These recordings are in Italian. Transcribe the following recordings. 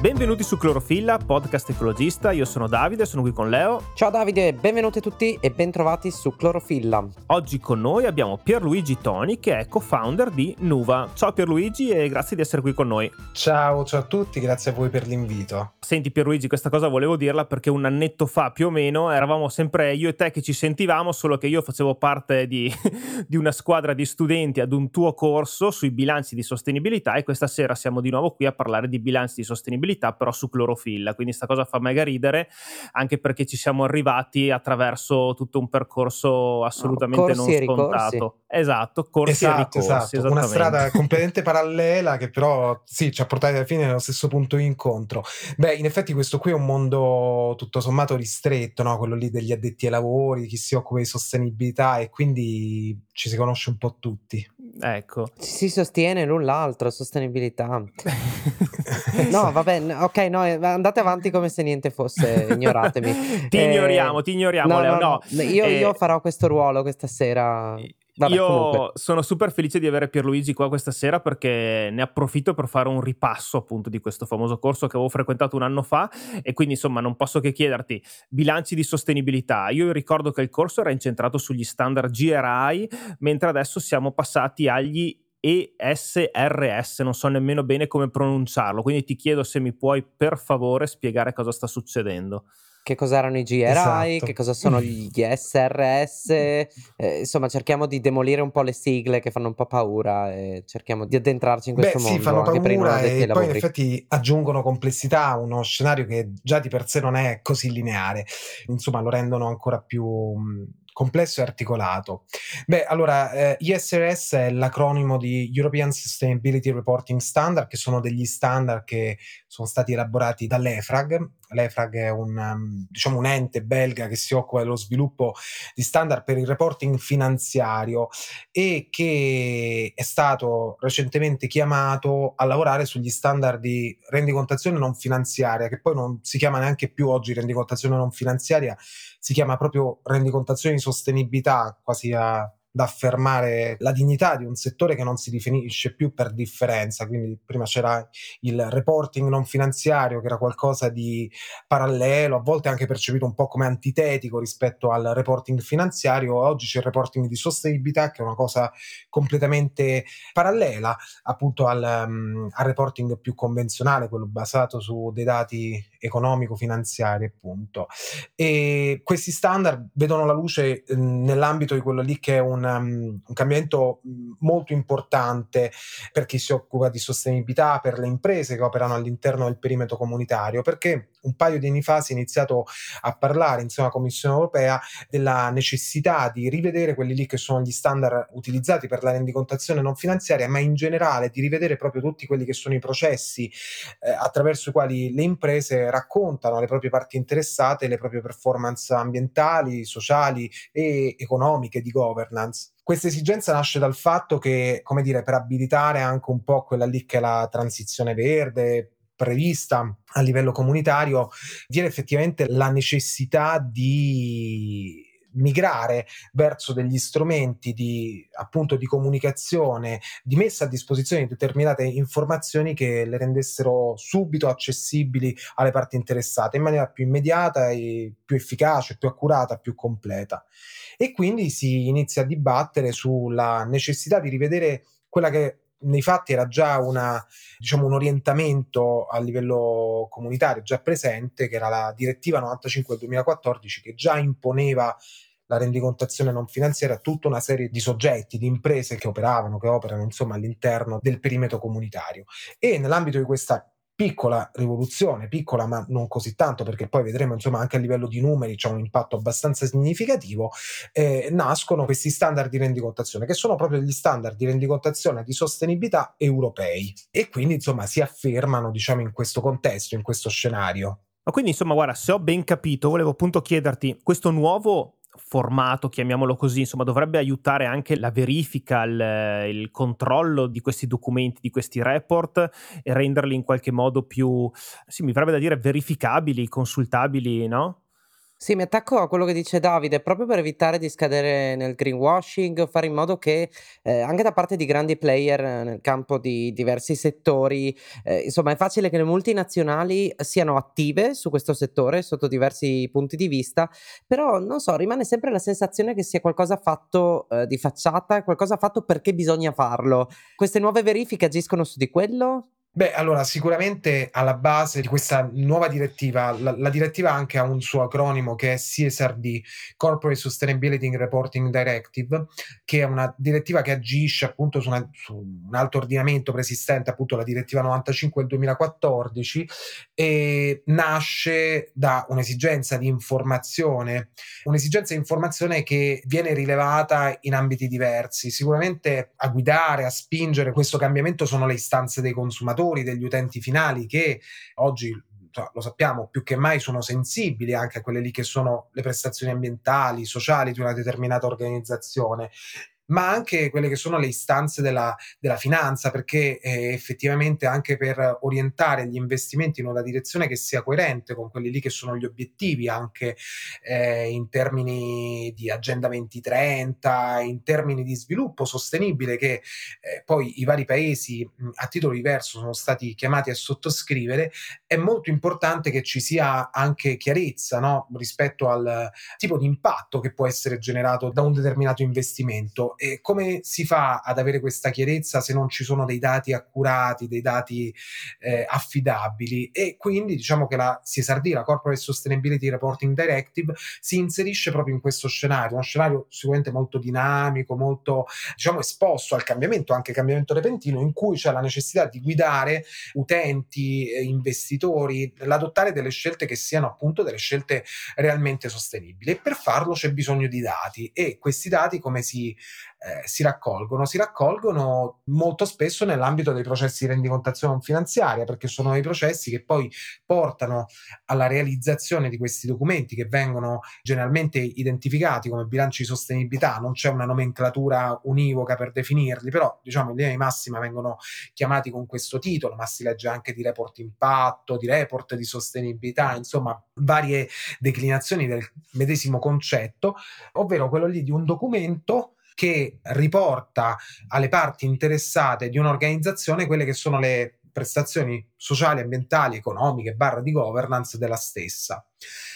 Benvenuti su Clorofilla, podcast ecologista. Io sono Davide, sono qui con Leo. Ciao Davide, benvenuti tutti e bentrovati su Clorofilla. Oggi con noi abbiamo Pierluigi Toni, che è co-founder di Nuva. Ciao Pierluigi e grazie di essere qui con noi. Ciao, ciao a tutti, grazie a voi per l'invito. Senti Pierluigi, questa cosa volevo dirla perché un annetto fa più o meno eravamo sempre io e te che ci sentivamo, solo che io facevo parte di, di una squadra di studenti ad un tuo corso sui bilanci di sostenibilità e questa sera siamo di nuovo qui a parlare di bilanci di sostenibilità però su clorofilla. Quindi sta cosa fa mega ridere, anche perché ci siamo arrivati attraverso tutto un percorso assolutamente no, non scontato. Esatto, corsi esatto, e ricorsi. Esatto, una strada completamente parallela che però sì, ci ha portati alla fine nello stesso punto di incontro. Beh, in effetti questo qui è un mondo tutto sommato ristretto, no? quello lì degli addetti ai lavori, chi si occupa di sostenibilità e quindi ci si conosce un po' tutti. Ecco. Si sostiene l'un l'altro, sostenibilità. no, vabbè, ok, no, eh, andate avanti come se niente fosse, ignoratemi. ti eh, ignoriamo, ti ignoriamo, no, Leo. No, no. Io, eh, io, farò questo ruolo questa sera. Vabbè, Io comunque. sono super felice di avere Pierluigi qua questa sera perché ne approfitto per fare un ripasso appunto di questo famoso corso che avevo frequentato un anno fa e quindi insomma non posso che chiederti bilanci di sostenibilità. Io ricordo che il corso era incentrato sugli standard GRI mentre adesso siamo passati agli ESRS, non so nemmeno bene come pronunciarlo, quindi ti chiedo se mi puoi per favore spiegare cosa sta succedendo che cosa erano i GRI, esatto. che cosa sono gli SRS, eh, insomma cerchiamo di demolire un po' le sigle che fanno un po' paura e cerchiamo di addentrarci in questo Beh, mondo. Sì, fanno paura e poi in effetti aggiungono complessità a uno scenario che già di per sé non è così lineare, insomma lo rendono ancora più complesso e articolato. Beh, allora, eh, ISRS è l'acronimo di European Sustainability Reporting Standard, che sono degli standard che sono stati elaborati dall'EFRAG. L'EFRAG è un, um, diciamo un ente belga che si occupa dello sviluppo di standard per il reporting finanziario e che è stato recentemente chiamato a lavorare sugli standard di rendicontazione non finanziaria, che poi non si chiama neanche più oggi rendicontazione non finanziaria, si chiama proprio rendicontazione di sostenibilità, quasi a affermare la dignità di un settore che non si definisce più per differenza. Quindi prima c'era il reporting non finanziario, che era qualcosa di parallelo, a volte anche percepito un po' come antitetico rispetto al reporting finanziario. Oggi c'è il reporting di sostenibilità, che è una cosa completamente parallela appunto al, um, al reporting più convenzionale, quello basato su dei dati economico-finanziari, appunto. E questi standard vedono la luce eh, nell'ambito di quello lì che è un um, un cambiamento molto importante per chi si occupa di sostenibilità, per le imprese che operano all'interno del perimetro comunitario, perché un paio di anni fa si è iniziato a parlare insieme alla Commissione europea della necessità di rivedere quelli lì che sono gli standard utilizzati per la rendicontazione non finanziaria, ma in generale di rivedere proprio tutti quelli che sono i processi eh, attraverso i quali le imprese raccontano alle proprie parti interessate le proprie performance ambientali, sociali e economiche di governance. Questa esigenza nasce dal fatto che, come dire, per abilitare anche un po' quella lì che è la transizione verde, prevista a livello comunitario, viene effettivamente la necessità di migrare verso degli strumenti di, appunto, di comunicazione, di messa a disposizione di determinate informazioni che le rendessero subito accessibili alle parti interessate in maniera più immediata e più efficace, più accurata, più completa. E quindi si inizia a dibattere sulla necessità di rivedere quella che nei fatti era già una, diciamo, un orientamento a livello comunitario già presente, che era la direttiva 95 del 2014, che già imponeva la rendicontazione non finanziaria a tutta una serie di soggetti, di imprese che operavano, che operano insomma all'interno del perimetro comunitario. E nell'ambito di questa piccola rivoluzione, piccola ma non così tanto perché poi vedremo insomma anche a livello di numeri c'è un impatto abbastanza significativo, eh, nascono questi standard di rendicontazione che sono proprio gli standard di rendicontazione di sostenibilità europei e quindi insomma si affermano diciamo in questo contesto, in questo scenario. Ma quindi insomma guarda, se ho ben capito, volevo appunto chiederti questo nuovo formato, chiamiamolo così, insomma, dovrebbe aiutare anche la verifica, il, il, controllo di questi documenti, di questi report e renderli in qualche modo più, sì, mi verrebbe da dire verificabili, consultabili, no? Sì, mi attacco a quello che dice Davide, proprio per evitare di scadere nel greenwashing, fare in modo che eh, anche da parte di grandi player eh, nel campo di diversi settori, eh, insomma, è facile che le multinazionali siano attive su questo settore sotto diversi punti di vista, però non so, rimane sempre la sensazione che sia qualcosa fatto eh, di facciata, qualcosa fatto perché bisogna farlo. Queste nuove verifiche agiscono su di quello? Beh, allora sicuramente alla base di questa nuova direttiva, la, la, direttiva anche ha un suo acronimo che è CSRD, Corporate Sustainability Reporting Directive, che è una direttiva che agisce appunto su, una, su un alto ordinamento preesistente, appunto la direttiva 95 del 2014, e nasce da un'esigenza di informazione, un'esigenza di informazione che viene rilevata in ambiti diversi. Sicuramente a guidare, a spingere questo cambiamento sono le istanze dei consumatori consumatori, degli utenti finali che oggi lo sappiamo più che mai sono sensibili anche a quelle lì che sono le prestazioni ambientali, sociali di una determinata organizzazione ma anche quelle che sono le istanze della, della finanza, perché eh, effettivamente anche per orientare gli investimenti in una direzione che sia coerente con quelli lì che sono gli obiettivi, anche eh, in termini di Agenda 2030, in termini di sviluppo sostenibile, che eh, poi i vari paesi a titolo diverso sono stati chiamati a sottoscrivere, è molto importante che ci sia anche chiarezza no? rispetto al tipo di impatto che può essere generato da un determinato investimento e come si fa ad avere questa chiarezza se non ci sono dei dati accurati, dei dati eh, affidabili? E quindi diciamo che la CSRD, la Corporate Sustainability Reporting Directive, si inserisce proprio in questo scenario, uno scenario sicuramente molto dinamico, molto diciamo esposto al cambiamento, anche cambiamento repentino, in cui c'è la necessità di guidare utenti, eh, investitori, nell'adottare delle scelte che siano appunto delle scelte realmente sostenibili. E per farlo c'è bisogno di dati e questi dati come si eh, si raccolgono? Si raccolgono molto spesso nell'ambito dei processi di rendicontazione finanziaria, perché sono i processi che poi portano alla realizzazione di questi documenti che vengono generalmente identificati come bilanci di sostenibilità, non c'è una nomenclatura univoca per definirli, però diciamo in linea di massima vengono chiamati con questo titolo, ma si legge anche di report impatto, di report di sostenibilità, insomma varie declinazioni del medesimo concetto, ovvero quello lì di un documento che riporta alle parti interessate di un'organizzazione quelle che sono le prestazioni sociali, ambientali, economiche, barra di governance della stessa.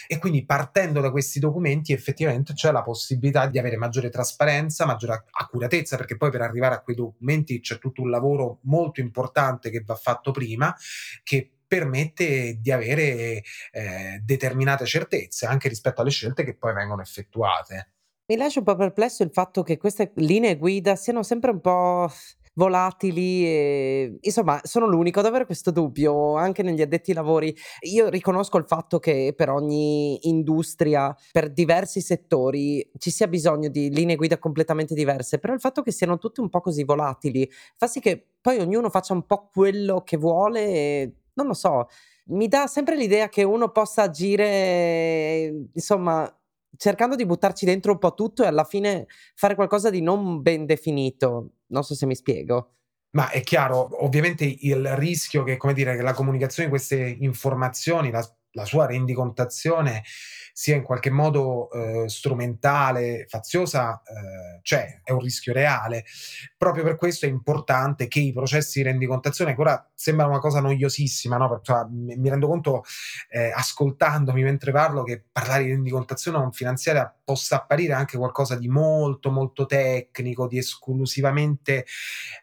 E quindi partendo da questi documenti effettivamente c'è la possibilità di avere maggiore trasparenza, maggiore accuratezza, perché poi per arrivare a quei documenti c'è tutto un lavoro molto importante che va fatto prima, che permette di avere eh, determinate certezze anche rispetto alle scelte che poi vengono effettuate. Mi lascia un po' perplesso il fatto che queste linee guida siano sempre un po' volatili e insomma sono l'unico ad avere questo dubbio anche negli addetti ai lavori. Io riconosco il fatto che per ogni industria, per diversi settori ci sia bisogno di linee guida completamente diverse, però il fatto che siano tutte un po' così volatili fa sì che poi ognuno faccia un po' quello che vuole e non lo so, mi dà sempre l'idea che uno possa agire insomma cercando di buttarci dentro un po' tutto e alla fine fare qualcosa di non ben definito. Non so se mi spiego. Ma è chiaro, ovviamente il rischio che, come dire, che la comunicazione di queste informazioni, la, la sua rendicontazione sia in qualche modo eh, strumentale, faziosa, eh, c'è, è un rischio reale. Proprio per questo è importante che i processi di rendicontazione, che ora sembra una cosa noiosissima, no? cioè, mi, mi, rendo conto eh, ascoltandomi mentre parlo che parlare di rendicontazione non finanziaria possa apparire anche qualcosa di molto molto tecnico, di esclusivamente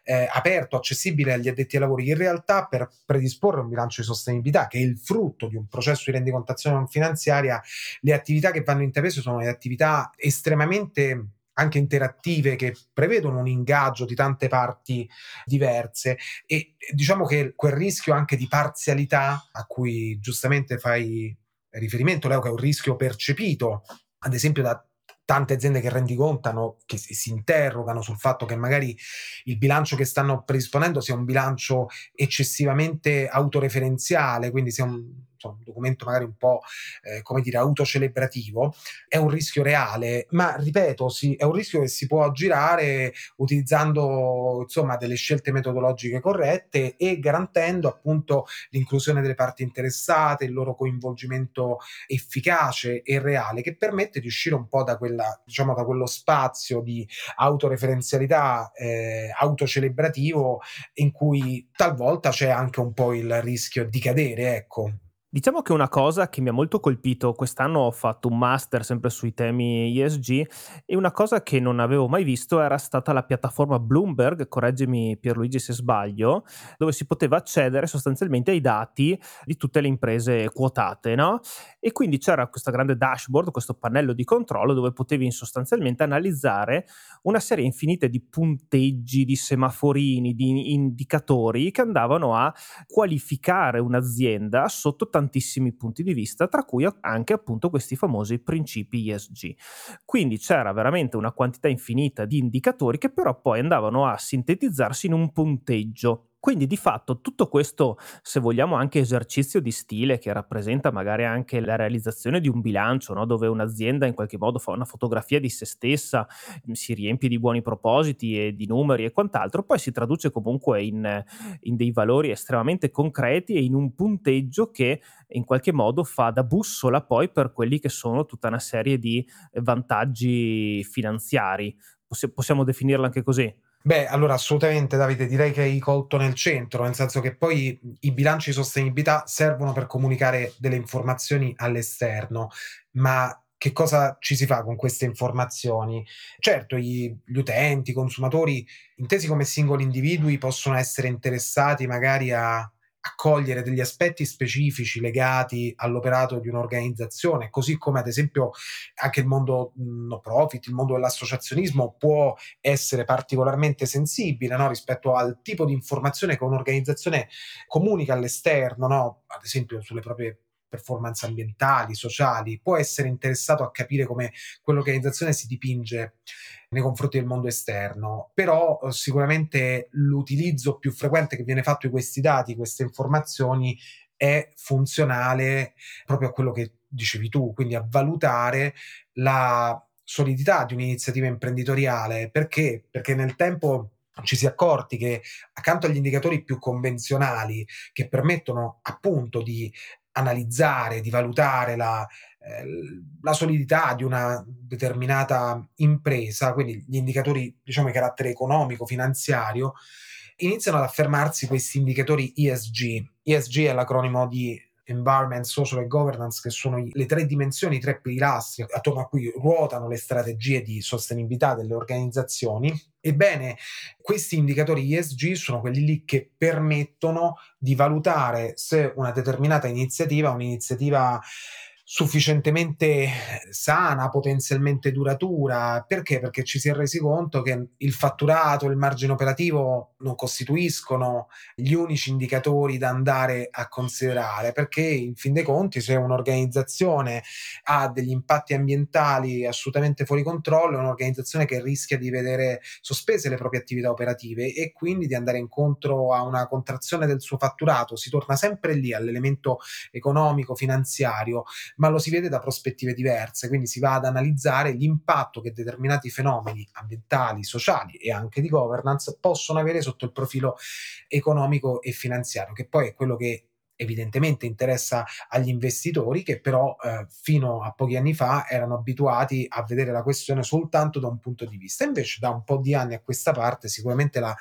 eh, aperto, accessibile agli addetti ai lavori. In realtà per predisporre un bilancio di sostenibilità, che è il frutto di un processo di rendicontazione non finanziaria, le attività che vanno intraprese sono le attività estremamente anche interattive che prevedono un ingaggio di tante parti diverse e diciamo che quel rischio anche di parzialità a cui giustamente fai riferimento, Leo, che è un rischio percepito, ad esempio da tante aziende che rendicontano, che si, interrogano sul fatto che magari il bilancio che stanno predisponendo sia un bilancio eccessivamente autoreferenziale, quindi sia un, un documento magari un po' eh, come dire autocelebrativo, è un rischio reale, ma ripeto, sì, è un rischio che si può aggirare utilizzando insomma delle scelte metodologiche corrette e garantendo appunto l'inclusione delle parti interessate, il loro coinvolgimento efficace e reale che permette di uscire un po' da quella diciamo da quello spazio di autoreferenzialità eh, autocelebrativo in cui talvolta c'è anche un po' il rischio di cadere, ecco. Diciamo che una cosa che mi ha molto colpito, quest'anno ho fatto un master sempre sui temi ESG e una cosa che non avevo mai visto era stata la piattaforma Bloomberg, correggimi Pierluigi se sbaglio, dove si poteva accedere sostanzialmente ai dati di tutte le imprese quotate, no? E quindi c'era questa grande dashboard, questo pannello di controllo dove potevi sostanzialmente analizzare una serie infinita di punteggi, di semaforini, di indicatori che andavano a qualificare un'azienda sotto tanti tantissimi punti di vista, tra cui anche appunto questi famosi principi ESG. Quindi c'era veramente una quantità infinita di indicatori che però poi andavano a sintetizzarsi in un punteggio quindi di fatto tutto questo, se vogliamo, anche esercizio di stile che rappresenta magari anche la realizzazione di un bilancio, no? dove un'azienda in qualche modo fa una fotografia di se stessa, si riempie di buoni propositi e di numeri e quant'altro, poi si traduce comunque in, in dei valori estremamente concreti e in un punteggio che in qualche modo fa da bussola poi per quelli che sono tutta una serie di vantaggi finanziari. Possiamo definirla anche così? Beh, allora assolutamente Davide, direi che hai colto nel centro, nel senso che poi i bilanci di sostenibilità servono per comunicare delle informazioni all'esterno, ma che cosa ci si fa con queste informazioni? Certo, gli, gli, utenti, i consumatori, intesi come singoli individui, possono essere interessati magari a accogliere degli aspetti specifici legati all'operato di un'organizzazione, così come ad esempio anche il mondo no profit, il mondo dell'associazionismo può essere particolarmente sensibile no? rispetto al tipo di informazione che un'organizzazione comunica all'esterno, no? ad esempio sulle proprie performance ambientali, sociali, può essere interessato a capire come quell'organizzazione si dipinge nei confronti del mondo esterno, però eh, sicuramente l'utilizzo più frequente che viene fatto di questi dati, queste informazioni, è funzionale proprio a quello che dicevi tu, quindi a valutare la solidità di un'iniziativa imprenditoriale. Perché? Perché nel tempo ci si è accorti che accanto agli indicatori più convenzionali che permettono appunto di analizzare, di valutare la, eh, la solidità di una determinata impresa, quindi gli indicatori diciamo di carattere economico, finanziario, iniziano ad affermarsi questi indicatori ESG. ESG è l'acronimo di environment, social e governance, che sono le tre dimensioni, i tre pilastri attorno a cui ruotano le strategie di sostenibilità delle organizzazioni. Ebbene, questi indicatori ESG sono quelli lì che permettono di valutare se una determinata iniziativa, un'iniziativa sufficientemente sana, potenzialmente duratura. Perché? Perché ci si è resi conto che il fatturato, il margine operativo non costituiscono gli unici indicatori da andare a considerare, perché in fin dei conti se un'organizzazione ha degli impatti ambientali assolutamente fuori controllo, è un'organizzazione che rischia di vedere sospese le proprie attività operative e quindi di andare incontro a una contrazione del suo fatturato. Si torna sempre lì all'elemento economico, finanziario ma lo si vede da prospettive diverse, quindi si va ad analizzare l'impatto che determinati fenomeni ambientali, sociali e anche di governance possono avere sotto il profilo economico e finanziario, che poi è quello che evidentemente interessa agli investitori che però eh, fino a pochi anni fa erano abituati a vedere la questione soltanto da un punto di vista. Invece da un po' di anni a questa parte sicuramente la,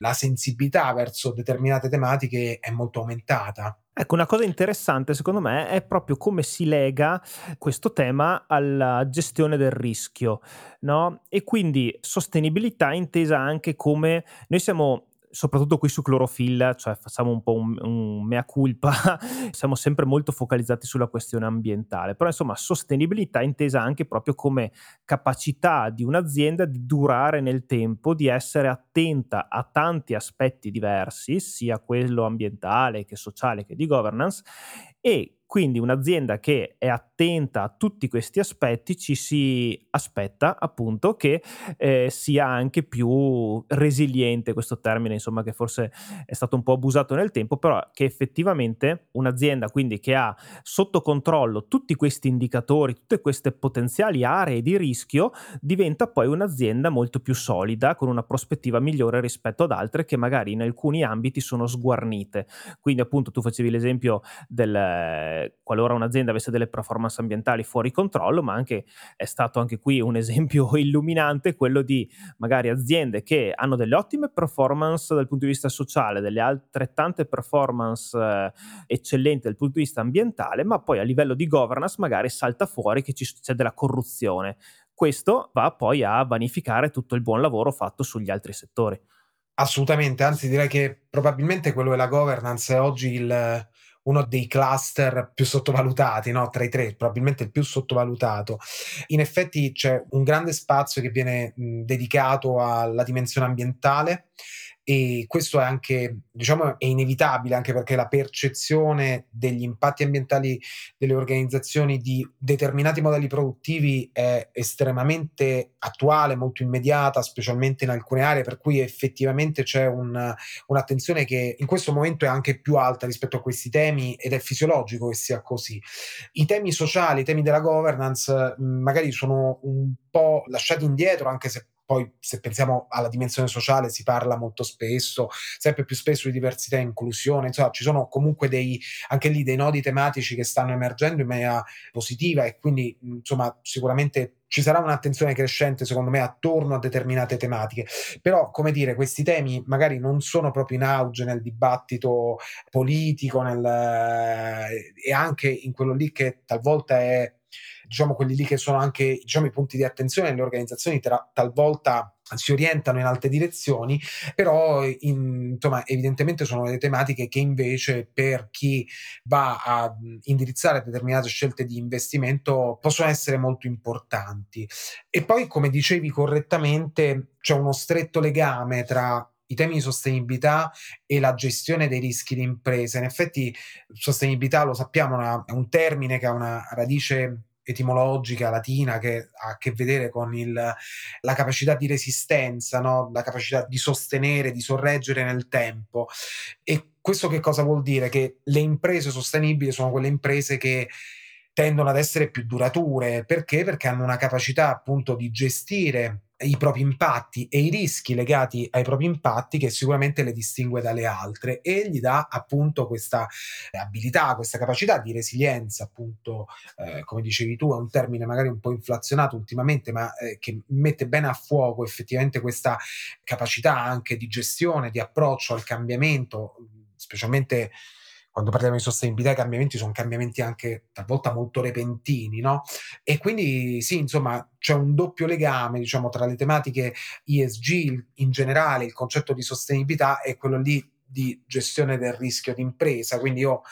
la sensibilità verso determinate tematiche è molto aumentata. Ecco, una cosa interessante secondo me è proprio come si lega questo tema alla gestione del rischio, no? E quindi sostenibilità intesa anche come noi siamo soprattutto qui su Clorofilla, cioè facciamo un po' un, un, mea culpa, siamo sempre molto focalizzati sulla questione ambientale, però insomma sostenibilità intesa anche proprio come capacità di un'azienda di durare nel tempo, di essere attenta a tanti aspetti diversi, sia quello ambientale che sociale che di governance, e Quindi un'azienda che è attenta a tutti questi aspetti ci si aspetta appunto che eh, sia anche più resiliente, questo termine insomma che forse è stato un po' abusato nel tempo, però che effettivamente un'azienda quindi che ha sotto controllo tutti questi indicatori, tutte queste potenziali aree di rischio, diventa poi un'azienda molto più solida, con una prospettiva migliore rispetto ad altre che magari in alcuni ambiti sono sguarnite. Quindi appunto tu facevi l'esempio del qualora un'azienda avesse delle performance ambientali fuori controllo, ma anche è stato anche qui un esempio illuminante quello di magari aziende che hanno delle ottime performance dal punto di vista sociale, delle altrettante performance eh, eccellenti dal punto di vista ambientale, ma poi a livello di governance magari salta fuori che ci, c'è della corruzione. Questo va poi a vanificare tutto il buon lavoro fatto sugli altri settori. Assolutamente, anzi direi che probabilmente quello della governance è oggi il, uno dei cluster più sottovalutati, no? tra i tre, probabilmente il più sottovalutato. In effetti c'è un grande spazio che viene mh, dedicato alla dimensione ambientale e questo è anche, diciamo, è inevitabile anche perché la percezione degli impatti ambientali delle organizzazioni di determinati modelli produttivi è estremamente attuale, molto immediata, specialmente in alcune aree, per cui effettivamente c'è un, un'attenzione che in questo momento è anche più alta rispetto a questi temi ed è fisiologico che sia così. I temi sociali, i temi della governance magari sono un po' lasciati indietro, anche se poi se pensiamo alla dimensione sociale si parla molto spesso, sempre più spesso di diversità e inclusione, insomma ci sono comunque dei, anche lì dei nodi tematici che stanno emergendo in maniera positiva e quindi insomma sicuramente ci sarà un'attenzione crescente secondo me attorno a determinate tematiche, però come dire questi temi magari non sono proprio in auge nel dibattito politico nel, e anche in quello lì che talvolta è diciamo quelli lì che sono anche diciamo, i punti di attenzione delle organizzazioni tra, talvolta si orientano in altre direzioni, però in, insomma, evidentemente sono delle tematiche che invece per chi va a indirizzare determinate scelte di investimento possono essere molto importanti. E poi, come dicevi correttamente, c'è uno stretto legame tra i temi di sostenibilità e la gestione dei rischi di impresa. In effetti, sostenibilità lo sappiamo, è un termine che ha una radice etimologica latina che ha a che vedere con il, la capacità di resistenza, no? la capacità di sostenere, di sorreggere nel tempo. E questo che cosa vuol dire? Che le imprese sostenibili sono quelle imprese che tendono ad essere più durature. Perché? Perché hanno una capacità appunto di gestire i propri impatti e i rischi legati ai propri impatti che sicuramente le distingue dalle altre e gli dà appunto questa abilità, questa capacità di resilienza, appunto, eh, come dicevi tu, è un termine magari un po' inflazionato ultimamente, ma eh, che mette bene a fuoco effettivamente questa capacità anche di gestione, di approccio al cambiamento, specialmente quando parliamo di sostenibilità i cambiamenti sono cambiamenti anche talvolta molto repentini, no? E quindi sì, insomma, c'è un doppio legame, diciamo, tra le tematiche ESG in generale, il concetto di sostenibilità e quello lì di gestione del rischio d'impresa. Quindi io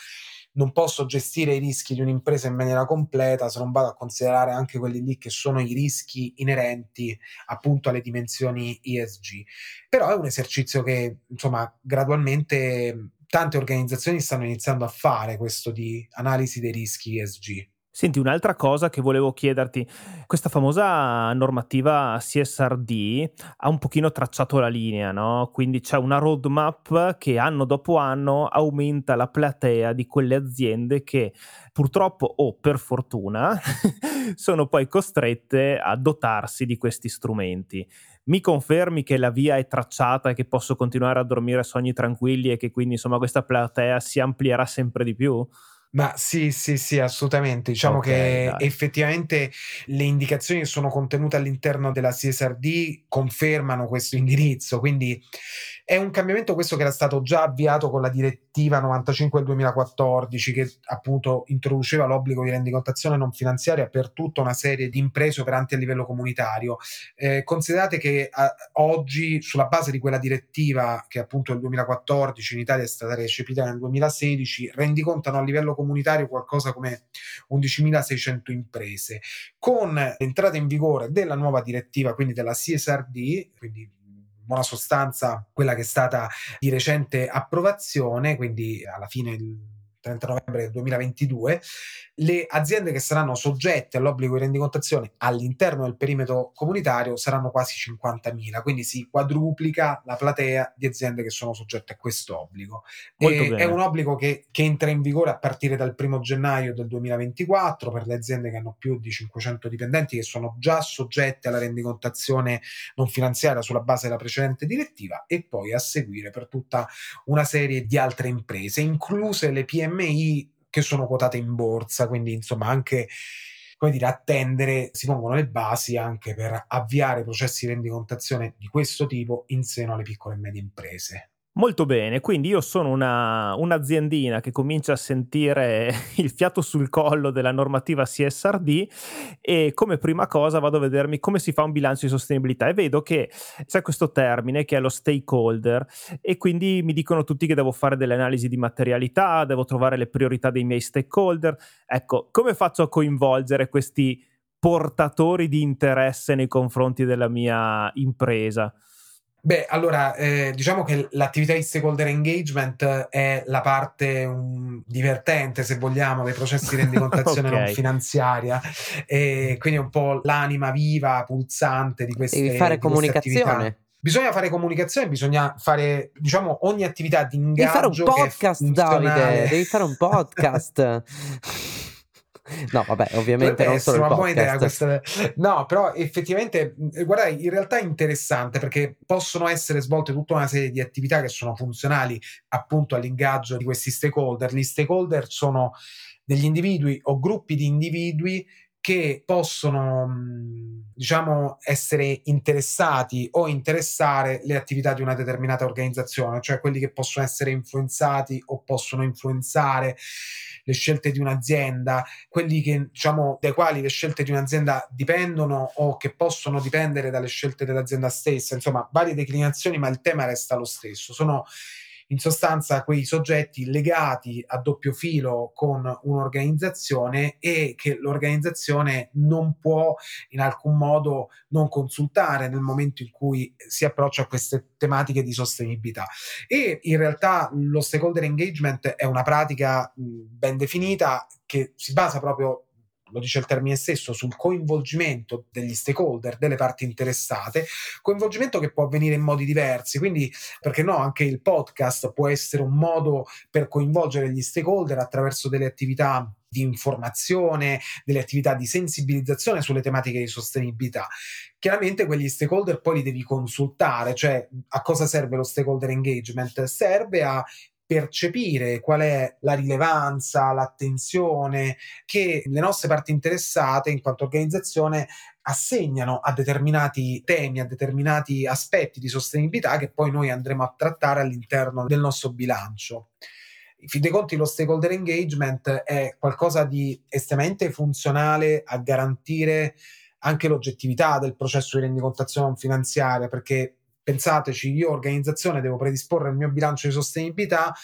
non posso gestire i rischi di un'impresa in maniera completa se non vado a considerare anche quelli lì che sono i rischi inerenti appunto alle dimensioni ESG. Però è un esercizio che, insomma, gradualmente tante organizzazioni stanno iniziando a fare questo di analisi dei rischi ESG. Senti, un'altra cosa che volevo chiederti, questa famosa normativa CSRD ha un pochino tracciato la linea, no? Quindi c'è una roadmap che anno dopo anno aumenta la platea di quelle aziende che purtroppo o per fortuna sono poi costrette a dotarsi di questi strumenti. Mi confermi che la via è tracciata e che posso continuare a dormire sogni tranquilli e che quindi insomma questa platea si amplierà sempre di più? Ma sì, sì, sì, assolutamente. Diciamo okay, che dai. effettivamente le indicazioni che sono contenute all'interno della CSRD confermano questo indirizzo, quindi è un cambiamento questo che era stato già avviato con la direttiva 95 del 2014 che appunto introduceva l'obbligo di rendicontazione non finanziaria per tutta una serie di imprese operanti a livello comunitario. Eh, considerate che eh, oggi sulla base di quella direttiva che appunto nel 2014 in Italia è stata recepita nel 2016 rendicontano a livello comunitario qualcosa come 11.600 imprese. Con l'entrata in vigore della nuova direttiva, quindi della CSRD, quindi buona sostanza quella che è stata di recente approvazione, quindi alla fine 30 novembre del 2022, le aziende che saranno soggette all'obbligo di rendicontazione all'interno del perimetro comunitario saranno quasi 50.000, quindi si quadruplica la platea di aziende che sono soggette a questo obbligo. è un obbligo che, che, entra in vigore a partire dal 1 gennaio del 2024 per le aziende che hanno più di 500 dipendenti che sono già soggette alla rendicontazione non finanziaria sulla base della precedente direttiva e poi a seguire per tutta una serie di altre imprese, incluse le PMI che sono quotate in borsa, quindi insomma anche come dire, attendere, si pongono le basi anche per avviare processi di rendicontazione di questo tipo in seno alle piccole e medie imprese. Molto bene, quindi io sono una, un'aziendina che comincia a sentire il fiato sul collo della normativa CSRD e come prima cosa vado a vedermi come si fa un bilancio di sostenibilità e vedo che c'è questo termine che è lo stakeholder e quindi mi dicono tutti che devo fare delle analisi di materialità, devo trovare le priorità dei miei stakeholder. Ecco, come faccio a coinvolgere questi portatori di interesse nei confronti della mia impresa? Beh, allora, eh, diciamo che l'attività di stakeholder engagement è la parte um, divertente, se vogliamo, dei processi di rendicontazione okay. non finanziaria, e quindi è un po' l'anima viva, pulsante di queste Devi fare comunicazione. Bisogna fare comunicazione, bisogna fare, diciamo, ogni attività di ingaggio. Devi fare un podcast, Davide, devi fare un podcast. No, vabbè, ovviamente non solo una buona idea questa. No, però effettivamente, guarda, in realtà è interessante perché possono essere svolte tutta una serie di attività che sono funzionali appunto all'ingaggio di questi stakeholder. Gli stakeholder sono degli individui o gruppi di individui che possono diciamo essere interessati o interessare le attività di una determinata organizzazione, cioè quelli che possono essere influenzati o possono influenzare le scelte di un'azienda, quelli che, diciamo, dai quali le scelte di un'azienda dipendono o che possono dipendere dalle scelte dell'azienda stessa, insomma, varie declinazioni, ma il tema resta lo stesso. Sono in sostanza quei soggetti legati a doppio filo con un'organizzazione e che l'organizzazione non può in alcun modo non consultare nel momento in cui si approccia a queste tematiche di sostenibilità. E in realtà lo stakeholder engagement è una pratica ben definita che si basa proprio lo dice il termine stesso, sul coinvolgimento degli stakeholder, delle parti interessate, coinvolgimento che può avvenire in modi diversi, quindi perché no, anche il podcast può essere un modo per coinvolgere gli stakeholder attraverso delle attività di informazione, delle attività di sensibilizzazione sulle tematiche di sostenibilità. Chiaramente quegli stakeholder poi li devi consultare, cioè a cosa serve lo stakeholder engagement? Serve a percepire qual è la rilevanza, l'attenzione che le nostre parti interessate in quanto organizzazione assegnano a determinati temi, a determinati aspetti di sostenibilità che poi noi andremo a trattare all'interno del nostro bilancio. In fin dei conti lo stakeholder engagement è qualcosa di estremamente funzionale a garantire anche l'oggettività del processo di rendicontazione finanziaria, perché pensateci, io organizzazione devo predisporre il mio bilancio di sostenibilità,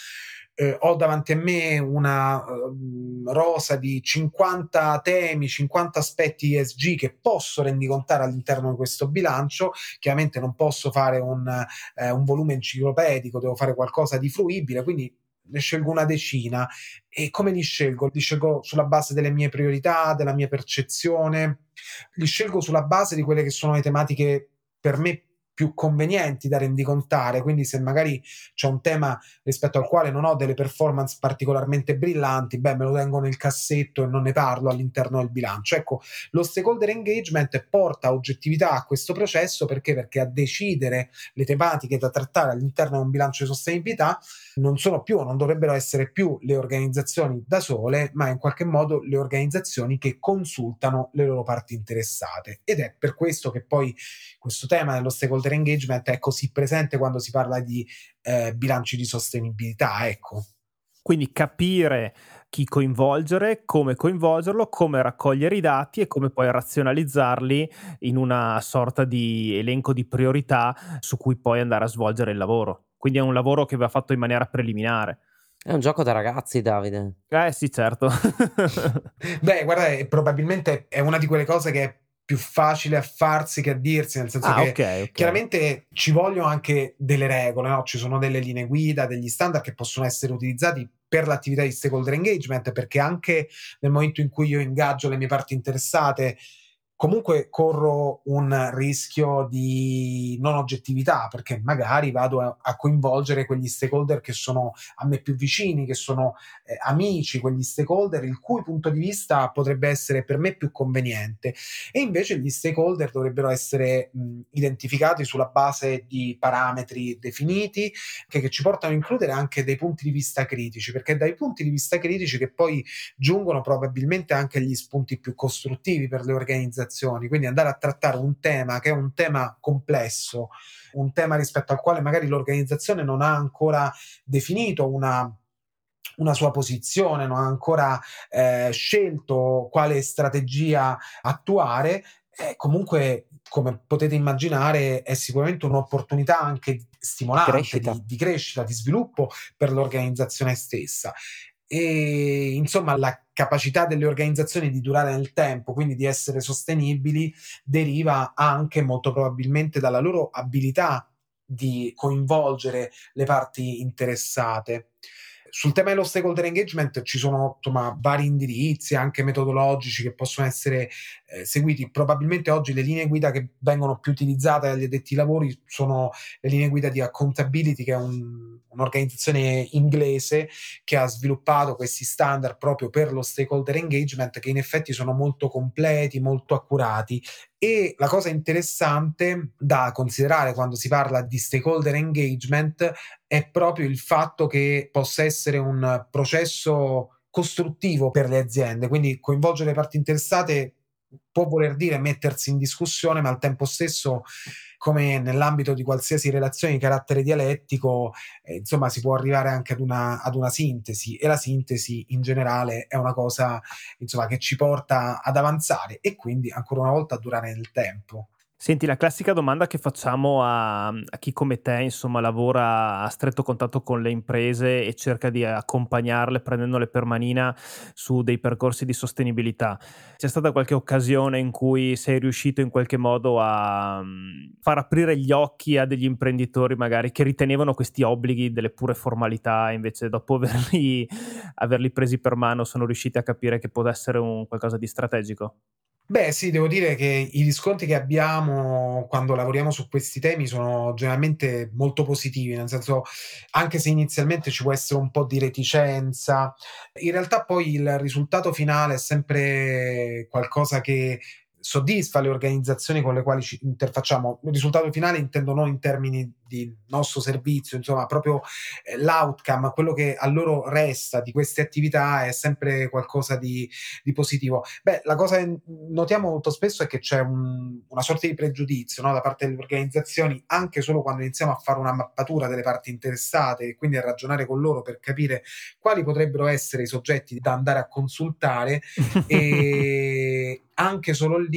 eh, ho davanti a me una uh, rosa di 50 temi, 50 aspetti ESG che posso rendicontare all'interno di questo bilancio. Chiaramente non posso fare un, eh, un volume enciclopedico, devo fare qualcosa di fruibile, quindi ne scelgo una decina. E come li scelgo? Li scelgo sulla base delle mie priorità, della mia percezione, li scelgo sulla base di quelle che sono le tematiche per me più convenienti da rendicontare, quindi se magari c'è un tema rispetto al quale non ho delle performance particolarmente brillanti, beh, me lo tengo nel cassetto e non ne parlo all'interno del bilancio. Ecco, lo stakeholder engagement porta oggettività a questo processo perché? Perché a decidere le tematiche da trattare all'interno di un bilancio di sostenibilità non sono più, non dovrebbero essere più le organizzazioni da sole, ma in qualche modo le organizzazioni che consultano le loro parti interessate. Ed è per questo che poi questo tema dello stakeholder engagement è così presente quando si parla di eh, bilanci di sostenibilità, ecco. Quindi capire chi coinvolgere, come coinvolgerlo, come raccogliere i dati e come poi razionalizzarli in una sorta di elenco di priorità su cui poi andare a svolgere il lavoro. Quindi è un lavoro che va fatto in maniera preliminare. È un gioco da ragazzi, Davide. Eh sì, certo. Beh, guarda, probabilmente è una di quelle cose che più facile a farsi che a dirsi, nel senso ah, che okay, okay. chiaramente ci vogliono anche delle regole, no? ci sono delle linee guida, degli standard che possono essere utilizzati per l'attività di stakeholder engagement, perché anche nel momento in cui io ingaggio le mie parti interessate, comunque corro un rischio di non oggettività perché magari vado a, a coinvolgere quegli stakeholder che sono a me più vicini, che sono eh, amici, quegli stakeholder il cui punto di vista potrebbe essere per me più conveniente. E invece gli stakeholder dovrebbero essere mh, identificati sulla base di parametri definiti che, che ci portano a includere anche dei punti di vista critici perché dai punti di vista critici che poi giungono probabilmente anche gli spunti più costruttivi per le organizzazioni organizzazioni, quindi andare a trattare un tema che è un tema complesso, un tema rispetto al quale magari l'organizzazione non ha ancora definito una una sua posizione, non ha ancora eh, scelto quale strategia attuare, eh, comunque come potete immaginare è sicuramente un'opportunità anche stimolante crescita. Di, di crescita, di sviluppo per l'organizzazione stessa e insomma la capacità delle organizzazioni di durare nel tempo, quindi di essere sostenibili, deriva anche molto probabilmente dalla loro abilità di coinvolgere le parti interessate. Sul tema dello stakeholder engagement ci sono insomma, vari indirizzi, anche metodologici che possono essere eh, seguiti. Probabilmente oggi le linee guida che vengono più utilizzate dagli addetti ai lavori sono le linee guida di Accountability, che è un, un'organizzazione inglese che ha sviluppato questi standard proprio per lo stakeholder engagement, che in effetti sono molto completi, molto accurati e la cosa interessante da considerare quando si parla di stakeholder engagement è proprio il fatto che possa essere un processo costruttivo per le aziende, quindi coinvolgere le parti interessate può voler dire mettersi in discussione, ma al tempo stesso, come nell'ambito di qualsiasi relazione di carattere dialettico, eh, insomma, si può arrivare anche ad una, ad una, sintesi e la sintesi in generale è una cosa insomma, che ci porta ad avanzare e quindi ancora una volta a durare nel tempo. Senti, la classica domanda che facciamo a, a, chi come te, insomma, lavora a stretto contatto con le imprese e cerca di accompagnarle prendendole per manina su dei percorsi di sostenibilità. C'è stata qualche occasione in cui sei riuscito in qualche modo a um, far aprire gli occhi a degli imprenditori magari che ritenevano questi obblighi delle pure formalità, invece dopo averli, averli presi per mano sono riusciti a capire che può essere un qualcosa di strategico? Beh, sì, devo dire che i riscontri che abbiamo quando lavoriamo su questi temi sono generalmente molto positivi, nel senso, anche se inizialmente ci può essere un po' di reticenza, in realtà poi il risultato finale è sempre qualcosa che soddisfa le organizzazioni con le quali ci interfacciamo. Il risultato finale intendo non in termini di nostro servizio, insomma, proprio eh, l'outcome, quello che a loro resta di queste attività è sempre qualcosa di, di positivo. Beh, la cosa che notiamo molto spesso è che c'è un, una sorta di pregiudizio no, da parte delle organizzazioni, anche solo quando iniziamo a fare una mappatura delle parti interessate e quindi a ragionare con loro per capire quali potrebbero essere i soggetti da andare a consultare e anche solo lì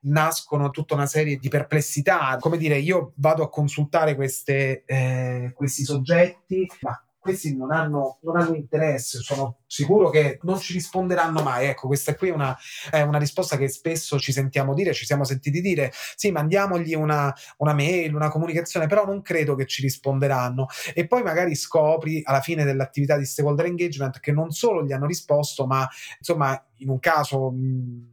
nascono tutta una serie di perplessità. Come dire, io vado a consultare queste, eh, questi soggetti, ma questi non hanno, non hanno interesse, sono sicuro che non ci risponderanno mai. Ecco, questa qui è una, è una, risposta che spesso ci sentiamo dire, ci siamo sentiti dire, sì, mandiamogli una, una, mail, una comunicazione, però non credo che ci risponderanno. E poi magari scopri alla fine dell'attività di stakeholder engagement che non solo gli hanno risposto, ma insomma in un caso,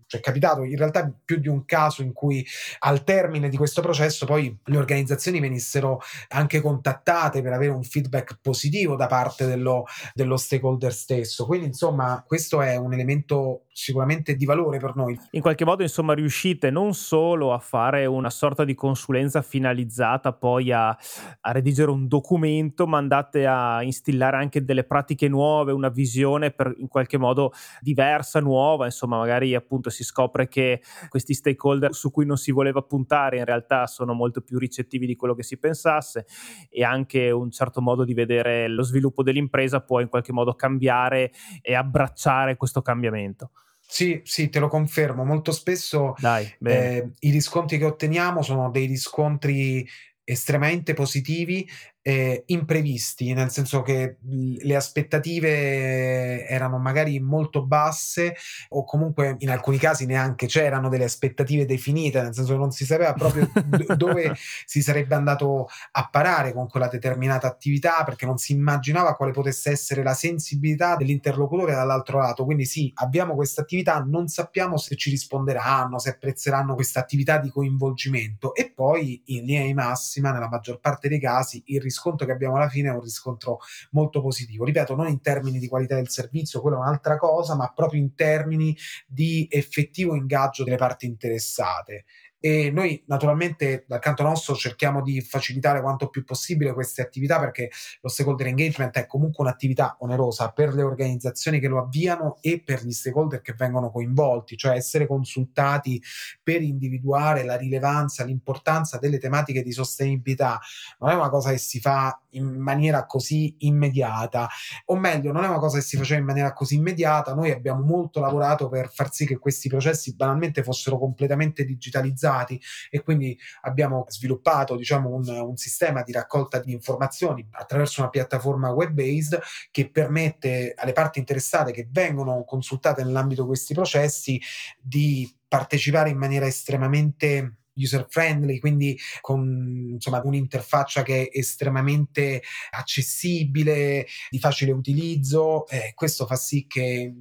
cioè è capitato in realtà più di un caso in cui al termine di questo processo poi le organizzazioni venissero anche contattate per avere un feedback positivo da parte dello, dello stakeholder stesso. Quindi, insomma, questo è un elemento sicuramente di valore per noi. In qualche modo, insomma, riuscite non solo a fare una sorta di consulenza finalizzata poi a, a redigere un documento, ma andate a instillare anche delle pratiche nuove, una visione per, in qualche modo diversa, nuova. Insomma, magari appunto si scopre che questi stakeholder su cui non si voleva puntare in realtà sono molto più ricettivi di quello che si pensasse e anche un certo modo di vedere lo sviluppo dell'impresa può in qualche modo cambiare e abbracciare questo cambiamento. Sì, sì, te lo confermo. Molto spesso Dai, eh, i riscontri che otteniamo sono dei riscontri estremamente positivi eh, imprevisti, nel senso che le aspettative erano magari molto basse o comunque in alcuni casi neanche c'erano delle aspettative definite, nel senso che non si sapeva proprio dove si sarebbe andato a parare con quella determinata attività perché non si immaginava quale potesse essere la sensibilità dell'interlocutore dall'altro lato. Quindi sì, abbiamo questa attività, non sappiamo se ci risponderanno, se apprezzeranno questa attività di coinvolgimento e poi in linea di massima nella maggior parte dei casi il riscontro che abbiamo alla fine è un riscontro molto positivo. Ripeto, non in termini di qualità del servizio, quello è un'altra cosa, ma proprio in termini di effettivo ingaggio delle parti interessate e noi naturalmente dal canto nostro cerchiamo di facilitare quanto più possibile queste attività perché lo stakeholder engagement è comunque un'attività onerosa per le organizzazioni che lo avviano e per gli stakeholder che vengono coinvolti, cioè essere consultati per individuare la rilevanza, l'importanza delle tematiche di sostenibilità. Non è una cosa che si fa in maniera così immediata, o meglio, non è una cosa che si faceva in maniera così immediata, noi abbiamo molto lavorato per far sì che questi processi banalmente fossero completamente digitalizzati dati e quindi abbiamo sviluppato diciamo, un, un sistema di raccolta di informazioni attraverso una piattaforma web-based che permette alle parti interessate che vengono consultate nell'ambito di questi processi di partecipare in maniera estremamente user friendly, quindi con insomma, un'interfaccia che è estremamente accessibile, di facile utilizzo. Eh, questo fa sì che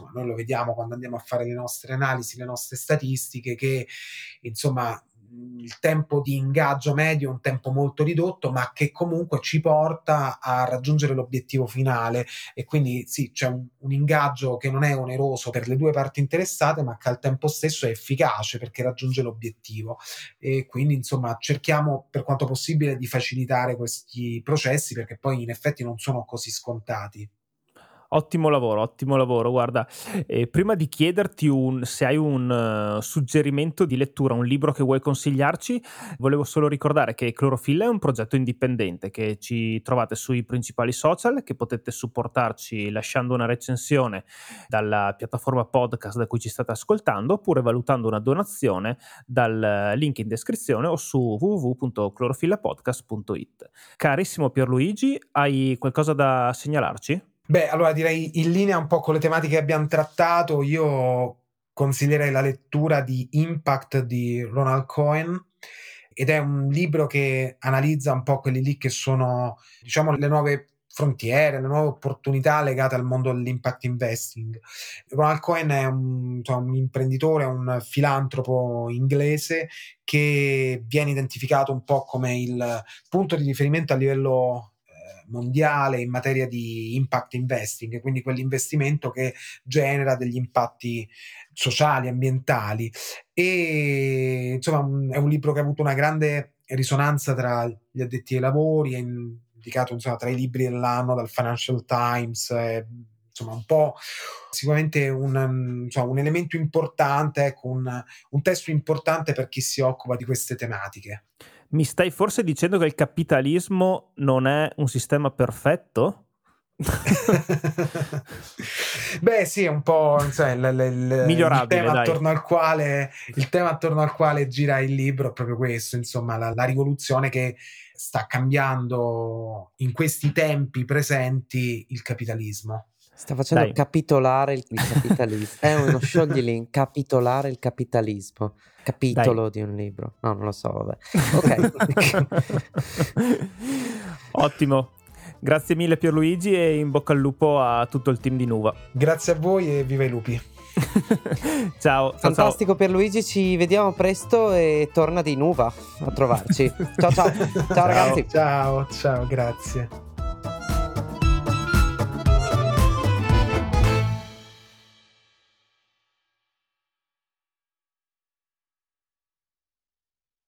insomma, noi lo vediamo quando andiamo a fare le nostre analisi, le nostre statistiche, che insomma il tempo di ingaggio medio è un tempo molto ridotto, ma che comunque ci porta a raggiungere l'obiettivo finale. E quindi sì, c'è un, un, ingaggio che non è oneroso per le due parti interessate, ma che al tempo stesso è efficace perché raggiunge l'obiettivo. E quindi, insomma, cerchiamo per quanto possibile di facilitare questi processi perché poi in effetti non sono così scontati. Ottimo lavoro, ottimo lavoro. Guarda, eh, prima di chiederti un, se hai un uh, suggerimento di lettura, un libro che vuoi consigliarci, volevo solo ricordare che Clorofilla è un progetto indipendente che ci trovate sui principali social, che potete supportarci lasciando una recensione dalla piattaforma podcast da cui ci state ascoltando, oppure valutando una donazione dal link in descrizione o su www.clorofillapodcast.it. Carissimo Pierluigi, hai qualcosa da segnalarci? Beh, allora direi in linea un po' con le tematiche che abbiamo trattato, io consiglierei la lettura di Impact di Ronald Cohen ed è un libro che analizza un po' quelli lì che sono, diciamo, le nuove frontiere, le nuove opportunità legate al mondo dell'impact investing. Ronald Cohen è un, insomma, un imprenditore, un filantropo inglese che viene identificato un po' come il punto di riferimento a livello mondiale in materia di impact investing, quindi quell'investimento che genera degli impatti sociali, ambientali. E insomma, è un libro che ha avuto una grande risonanza tra gli addetti ai lavori, è indicato insomma, tra i libri dell'anno dal Financial Times. Eh, insomma, un po' sicuramente un, insomma, un elemento importante, ecco, un, un testo importante per chi si occupa di queste tematiche. Mi stai forse dicendo che il capitalismo non è un sistema perfetto? Beh, sì, è un po' cioè, l- l- il, tema attorno al quale, il tema attorno al quale gira il libro è proprio questo, insomma, la, la rivoluzione che sta cambiando in questi tempi presenti il capitalismo. Sta facendo Dai. capitolare il, capitalismo. È uno scioglilin, capitolare il capitalismo. Capitolo Dai. di un libro. No, non lo so, vabbè. Ok. Ottimo. Grazie mille Pierluigi e in bocca al lupo a tutto il team di Nuva. Grazie a voi e viva i lupi. ciao. Fantastico ciao. Pierluigi, ci vediamo presto e torna di Nuva a trovarci. ciao ciao. Ciao, ciao ragazzi. Ciao, ciao, grazie.